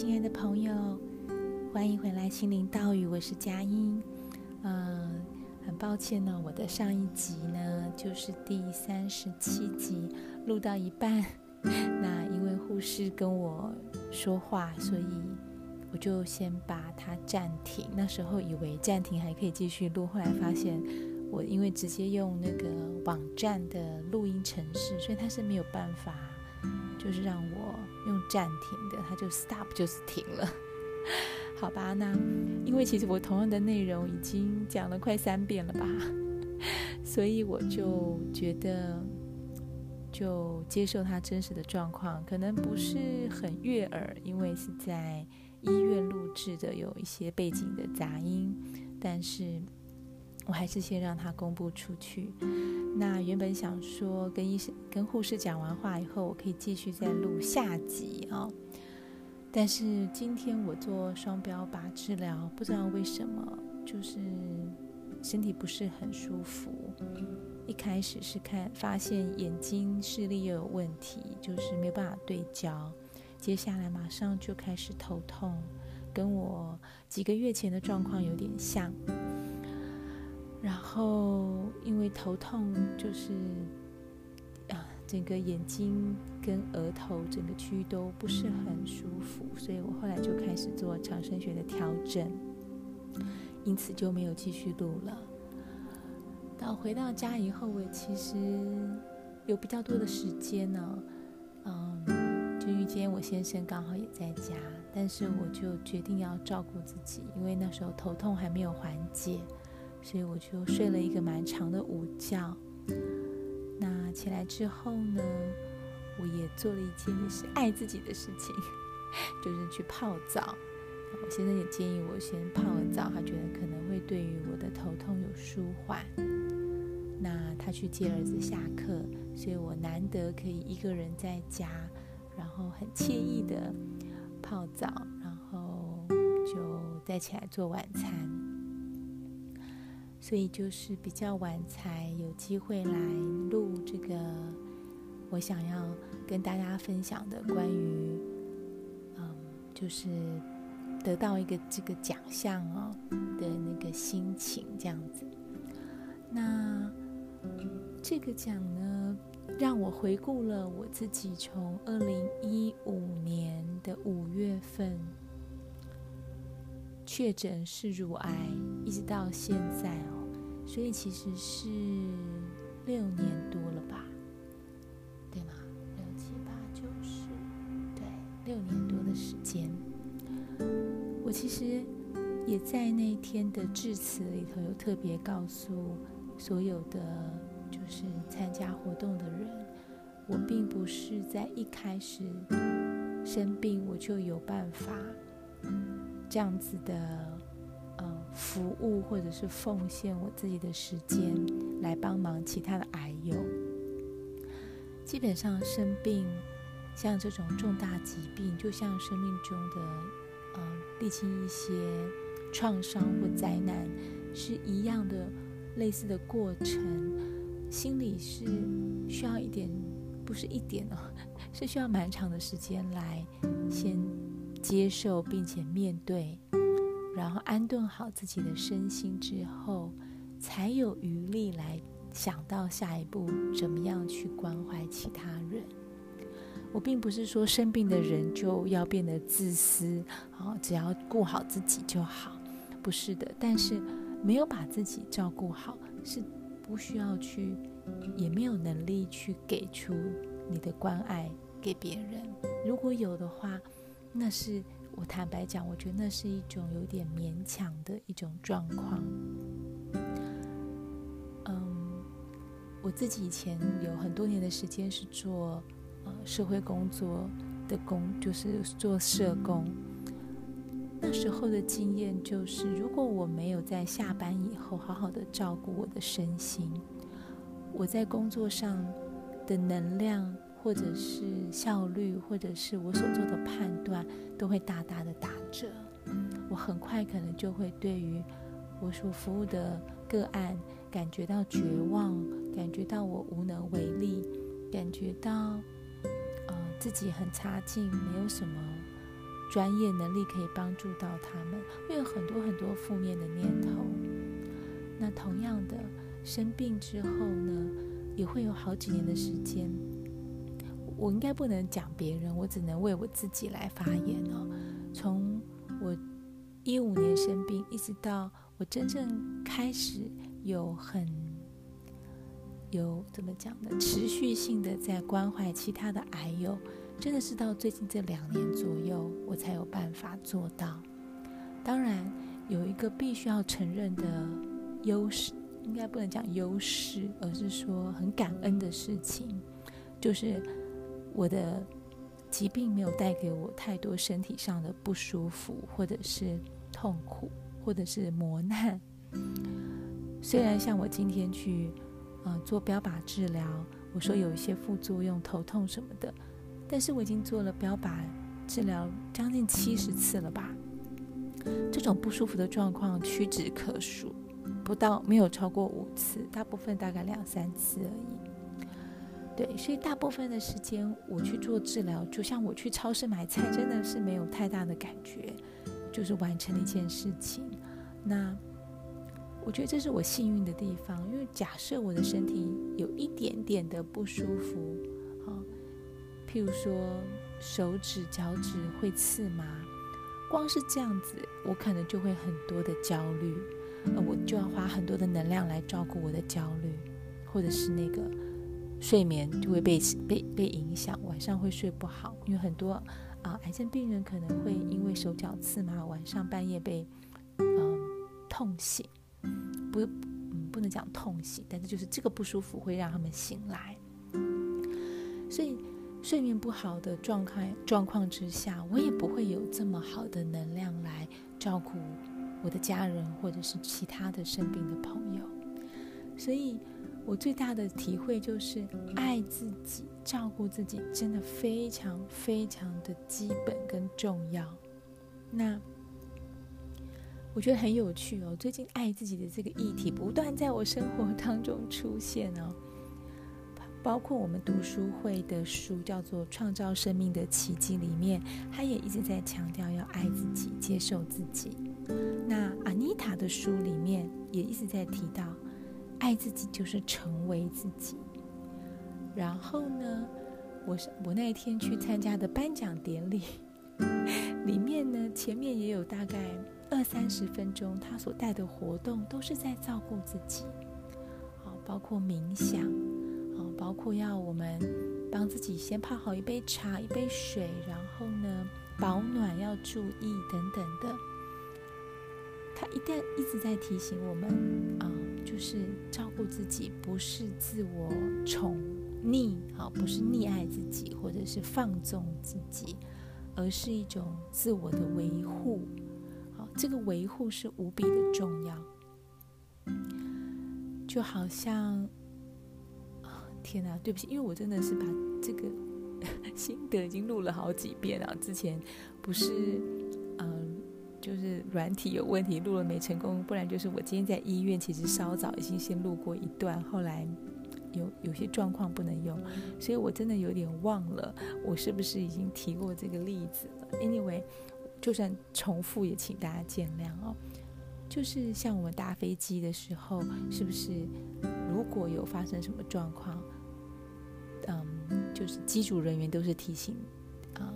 亲爱的朋友，欢迎回来心灵道语，我是佳音。嗯，很抱歉呢，我的上一集呢，就是第三十七集，录到一半，那因为护士跟我说话，所以我就先把它暂停。那时候以为暂停还可以继续录，后来发现我因为直接用那个网站的录音程式，所以它是没有办法。就是让我用暂停的，它就 stop 就是停了，好吧？那因为其实我同样的内容已经讲了快三遍了吧，所以我就觉得就接受它真实的状况，可能不是很悦耳，因为是在医院录制的，有一些背景的杂音，但是。我还是先让他公布出去。那原本想说跟医生、跟护士讲完话以后，我可以继续再录下集啊、但是今天我做双标靶治疗，不知道为什么，就是身体不是很舒服。一开始是看发现眼睛视力又有问题，就是没有办法对焦。接下来马上就开始头痛，跟我几个月前的状况有点像。然后因为头痛，就是啊，整个眼睛跟额头整个区域都不是很舒服，所以我后来就开始做长生学的调整，因此就没有继续录了。到回到家以后，我其实有比较多的时间呢，嗯，就因为今天我先生刚好也在家，但是我就决定要照顾自己，因为那时候头痛还没有缓解。所以我就睡了一个蛮长的午觉。那起来之后呢，我也做了一件也是爱自己的事情，就是去泡澡。我先生也建议我先泡个澡，他觉得可能会对于我的头痛有舒缓。那他去接儿子下课，所以我难得可以一个人在家，然后很惬意的泡澡，然后就再起来做晚餐。所以就是比较晚才有机会来录这个，我想要跟大家分享的关于，嗯，就是得到一个这个奖项哦的那个心情这样子。那这个奖呢，让我回顾了我自己从二零一五年的五月份确诊是乳癌，一直到现在哦。所以其实是六年多了吧，对吗？六七八九十，对，六年多的时间。我其实也在那天的致辞里头有特别告诉所有的就是参加活动的人，我并不是在一开始生病我就有办法这样子的。服务或者是奉献我自己的时间来帮忙其他的癌友。基本上生病，像这种重大疾病，就像生命中的呃历经一些创伤或灾难是一样的类似的过程，心里是需要一点，不是一点哦，是需要蛮长的时间来先接受并且面对。然后安顿好自己的身心之后，才有余力来想到下一步怎么样去关怀其他人。我并不是说生病的人就要变得自私，啊，只要顾好自己就好，不是的。但是没有把自己照顾好，是不需要去，也没有能力去给出你的关爱给别人。如果有的话，那是。我坦白讲，我觉得那是一种有点勉强的一种状况。嗯，我自己以前有很多年的时间是做呃社会工作的工，就是做社工。那时候的经验就是，如果我没有在下班以后好好的照顾我的身心，我在工作上的能量。或者是效率，或者是我所做的判断，都会大大的打折。我很快可能就会对于我所服务的个案感觉到绝望，感觉到我无能为力，感觉到呃自己很差劲，没有什么专业能力可以帮助到他们，会有很多很多负面的念头。那同样的，生病之后呢，也会有好几年的时间。我应该不能讲别人，我只能为我自己来发言哦。从我一五年生病，一直到我真正开始有很有怎么讲呢？持续性的在关怀其他的癌友，真的是到最近这两年左右，我才有办法做到。当然，有一个必须要承认的优势，应该不能讲优势，而是说很感恩的事情，就是。我的疾病没有带给我太多身体上的不舒服，或者是痛苦，或者是磨难。虽然像我今天去呃做标靶治疗，我说有一些副作用，头痛什么的，但是我已经做了标靶治疗将近七十次了吧。这种不舒服的状况屈指可数，不到没有超过五次，大部分大概两三次而已。对，所以大部分的时间我去做治疗，就像我去超市买菜，真的是没有太大的感觉，就是完成了一件事情。那我觉得这是我幸运的地方，因为假设我的身体有一点点的不舒服，啊，譬如说手指、脚趾会刺麻，光是这样子，我可能就会很多的焦虑，呃，我就要花很多的能量来照顾我的焦虑，或者是那个。睡眠就会被被被影响，晚上会睡不好，因为很多啊、癌症病人可能会因为手脚刺麻，晚上半夜被嗯、呃、痛醒，不嗯不能讲痛醒，但是就是这个不舒服会让他们醒来，所以睡眠不好的状态状况之下，我也不会有这么好的能量来照顾我的家人或者是其他的生病的朋友，所以。我最大的体会就是，爱自己、照顾自己，真的非常非常的基本跟重要。那我觉得很有趣哦。最近爱自己的这个议题不断在我生活当中出现哦，包括我们读书会的书叫做《创造生命的奇迹》里面，他也一直在强调要爱自己、接受自己。那阿妮塔的书里面也一直在提到。爱自己就是成为自己。然后呢，我是我那一天去参加的颁奖典礼，里面呢，前面也有大概二三十分钟，他所带的活动都是在照顾自己，好，包括冥想，好，包括要我们帮自己先泡好一杯茶、一杯水，然后呢，保暖要注意等等的。他一旦一直在提醒我们啊。就是照顾自己，不是自我宠溺，好，不是溺爱自己，或者是放纵自己，而是一种自我的维护，好，这个维护是无比的重要。就好像，天哪，对不起，因为我真的是把这个 心得已经录了好几遍了，之前不是。就是软体有问题，录了没成功，不然就是我今天在医院，其实稍早已经先录过一段，后来有有些状况不能用，所以我真的有点忘了我是不是已经提过这个例子了。Anyway，就算重复也请大家见谅哦。就是像我们搭飞机的时候，是不是如果有发生什么状况，嗯，就是机组人员都是提醒，嗯，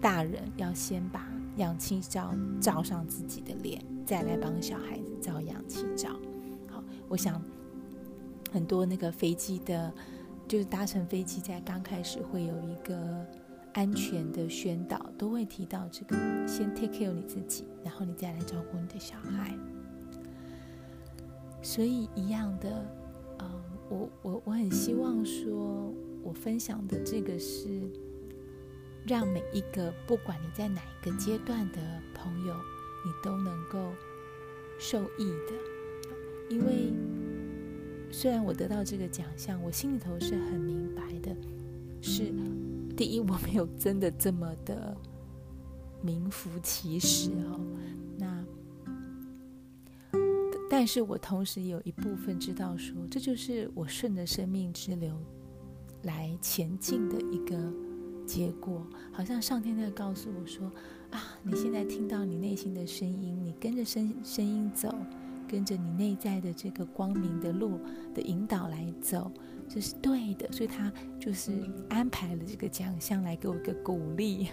大人要先把。氧气罩罩上自己的脸，再来帮小孩子罩氧气罩。好，我想很多那个飞机的，就是搭乘飞机在刚开始会有一个安全的宣导，都会提到这个：先 take care 你自己，然后你再来照顾你的小孩。所以一样的，嗯，我我我很希望说，我分享的这个是。让每一个不管你在哪一个阶段的朋友，你都能够受益的。因为虽然我得到这个奖项，我心里头是很明白的，是第一，我没有真的这么的名副其实哦。那但是我同时有一部分知道说，这就是我顺着生命之流来前进的一个。结果好像上天在告诉我说：“啊，你现在听到你内心的声音，你跟着声声音走，跟着你内在的这个光明的路的引导来走，这是对的。所以他就是安排了这个奖项来给我一个鼓励，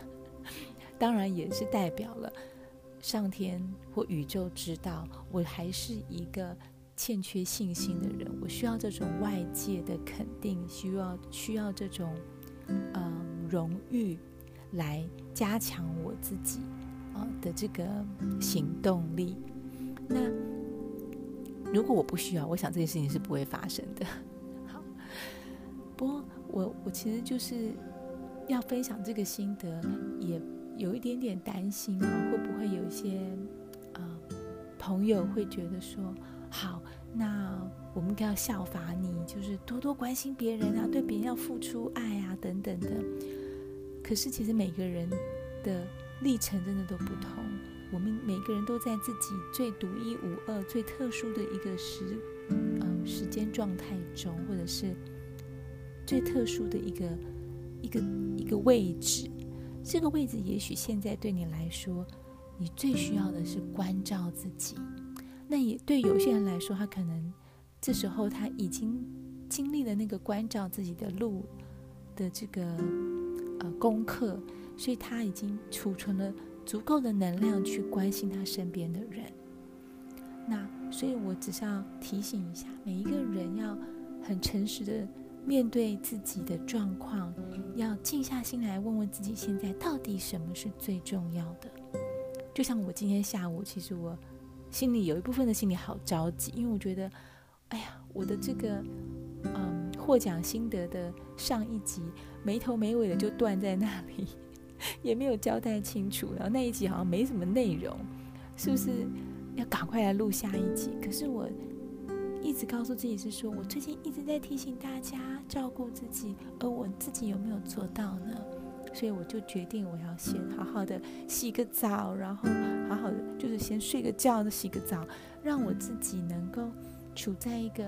当然也是代表了上天或宇宙知道我还是一个欠缺信心的人，我需要这种外界的肯定，需要需要这种嗯荣誉。来加强我自己啊的这个行动力。那如果我不需要，我想这件事情是不会发生的。好，不过我我其实就是要分享这个心得，也有一点点担心啊，会不会有一些啊、呃、朋友会觉得说，好，那我们要效法你，就是多多关心别人啊，对别人要付出爱啊，等等的。可是，其实每个人的历程真的都不同。我们每个人都在自己最独一无二、最特殊的一个时，嗯、时间状态中，或者是最特殊的一个一个一个位置。这个位置，也许现在对你来说，你最需要的是关照自己。那也对有些人来说，他可能这时候他已经经历了那个关照自己的路的这个。呃，功课，所以他已经储存了足够的能量去关心他身边的人。那，所以我只是要提醒一下，每一个人要很诚实的面对自己的状况，要静下心来问问自己，现在到底什么是最重要的。就像我今天下午，其实我心里有一部分的心里好着急，因为我觉得，哎呀，我的这个，嗯，获奖心得的上一集。没头没尾的就断在那里，也没有交代清楚。然后那一集好像没什么内容，是不是要赶快来录下一集？可是我一直告诉自己是说，我最近一直在提醒大家照顾自己，而我自己有没有做到呢？所以我就决定我要先好好的洗个澡，然后好好的就是先睡个觉，洗个澡，让我自己能够处在一个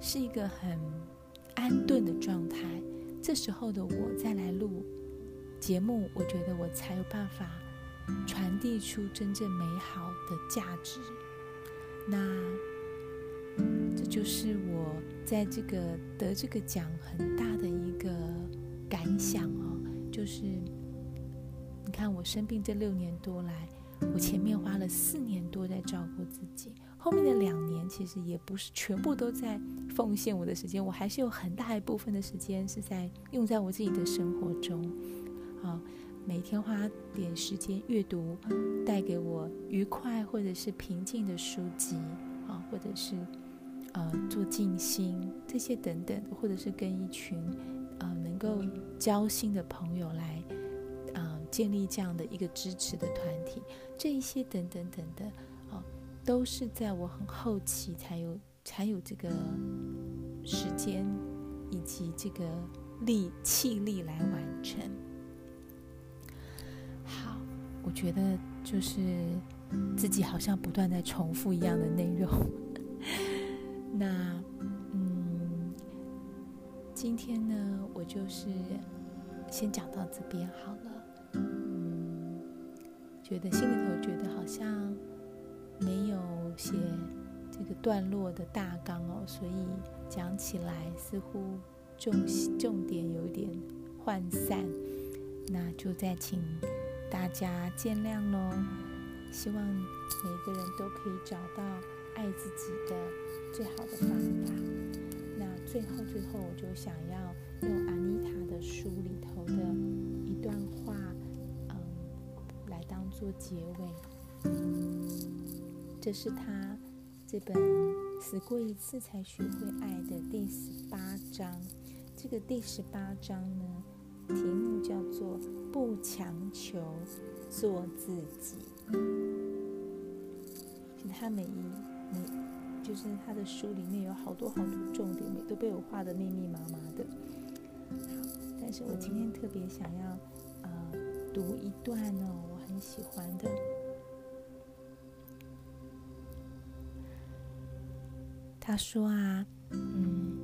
是一个很安顿的状态。这时候的我再来录节目，我觉得我才有办法传递出真正美好的价值。那这就是我在这个得这个奖很大的一个感想哦，就是你看我生病这六年多来，我前面花了四年多在照顾自己。后面的两年其实也不是全部都在奉献我的时间，我还是有很大一部分的时间是在用在我自己的生活中，啊，每天花点时间阅读带给我愉快或者是平静的书籍，啊，或者是呃做静心这些等等，或者是跟一群够交心的朋友来啊建立这样的一个支持的团体，这一些等等等等。都是在我很后期才有才有这个时间以及这个力气力来完成。好，我觉得就是自己好像不断在重复一样的内容。那，今天呢，我就是先讲到这边好了。觉得心里头觉得好像。没有写这个段落的大纲哦，所以讲起来似乎重重点有点涣散，那就再请大家见谅喽。希望每个人都可以找到爱自己的最好的方法。最后最后，我就想要用阿妮塔的书里头的一段话，嗯，来当做结尾。这是他这本《死过一次才学会爱》的第十八章。这个第十八章呢，题目叫做“不强求做自己”。其他每一每就是他的书里面有好多好多重点，都被我画得密密麻麻的。但是我今天特别想要呃读一段哦，我很喜欢的。他说啊，嗯，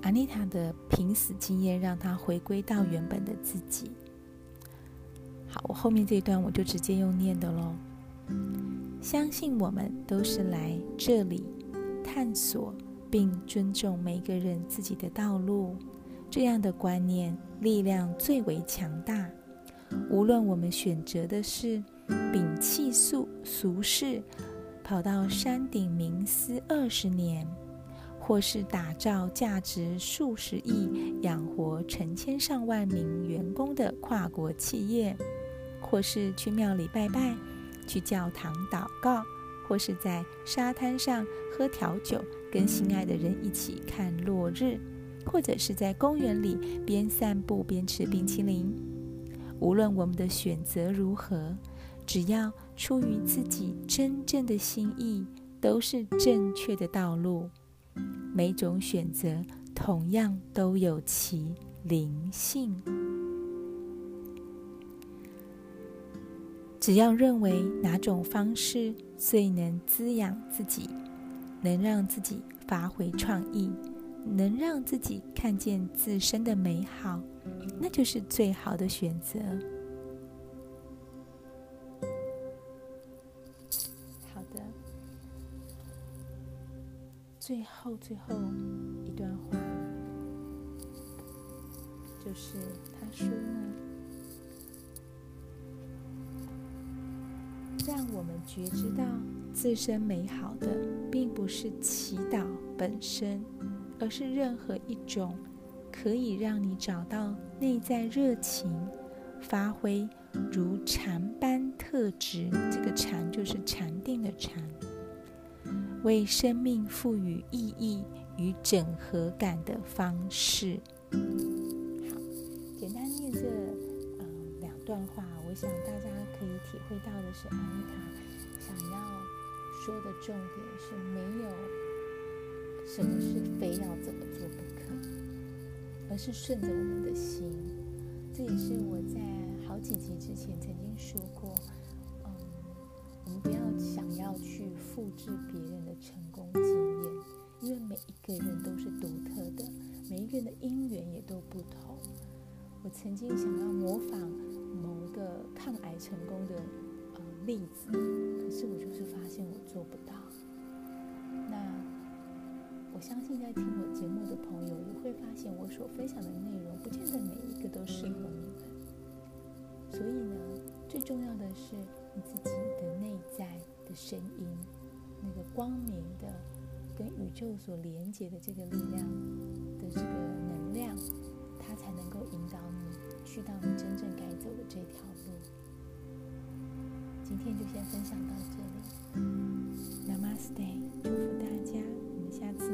阿妮塔的濒死经验让他回归到原本的自己。好，我后面这一段我就直接用念的喽。相信我们都是来这里探索并尊重每个人自己的道路，这样的观念力量最为强大。无论我们选择的是摒弃俗俗世，跑到山顶冥思二十年，或是打造价值数十亿、养活成千上万名员工的跨国企业，或是去庙里拜拜，去教堂祷告，或是在沙滩上喝调酒，跟心爱的人一起看落日，或者是在公园里边散步边吃冰淇淋。无论我们的选择如何，只要出于自己真正的心意，都是正确的道路。每种选择同样都有其灵性。只要认为哪种方式最能滋养自己，能让自己发挥创意，能让自己看见自身的美好，那就是最好的选择。好的最后，最后一段话，就是他说呢，让我们觉知到自身美好的，并不是祈祷本身，而是任何一种可以让你找到内在热情、发挥如禅般特质。这个禅就是禅定的禅。为生命赋予意义与整合感的方式。好，简单念这段话，我想大家可以体会到的是，安妮塔想要说的重点是没有什么是非要怎么做不可，而是顺着我们的心。这也是我在好几集之前曾经说过。嗯我们不要想要去复制别人的成功经验，因为每一个人都是独特的，每一个人的因缘也都不同。我曾经想要模仿某个抗癌成功的呃例子，可是我就是发现我做不到。那我相信在听我节目的朋友也会发现，我所分享的内容不见得每一个都适合你们。所以呢，最重要的是。你自己的内在的声音，那个光明的跟宇宙所连接的这个力量的这个能量，它才能够引导去到你真正该走的这条路。今天就先分享到这里。Namaste 祝福大家我们下次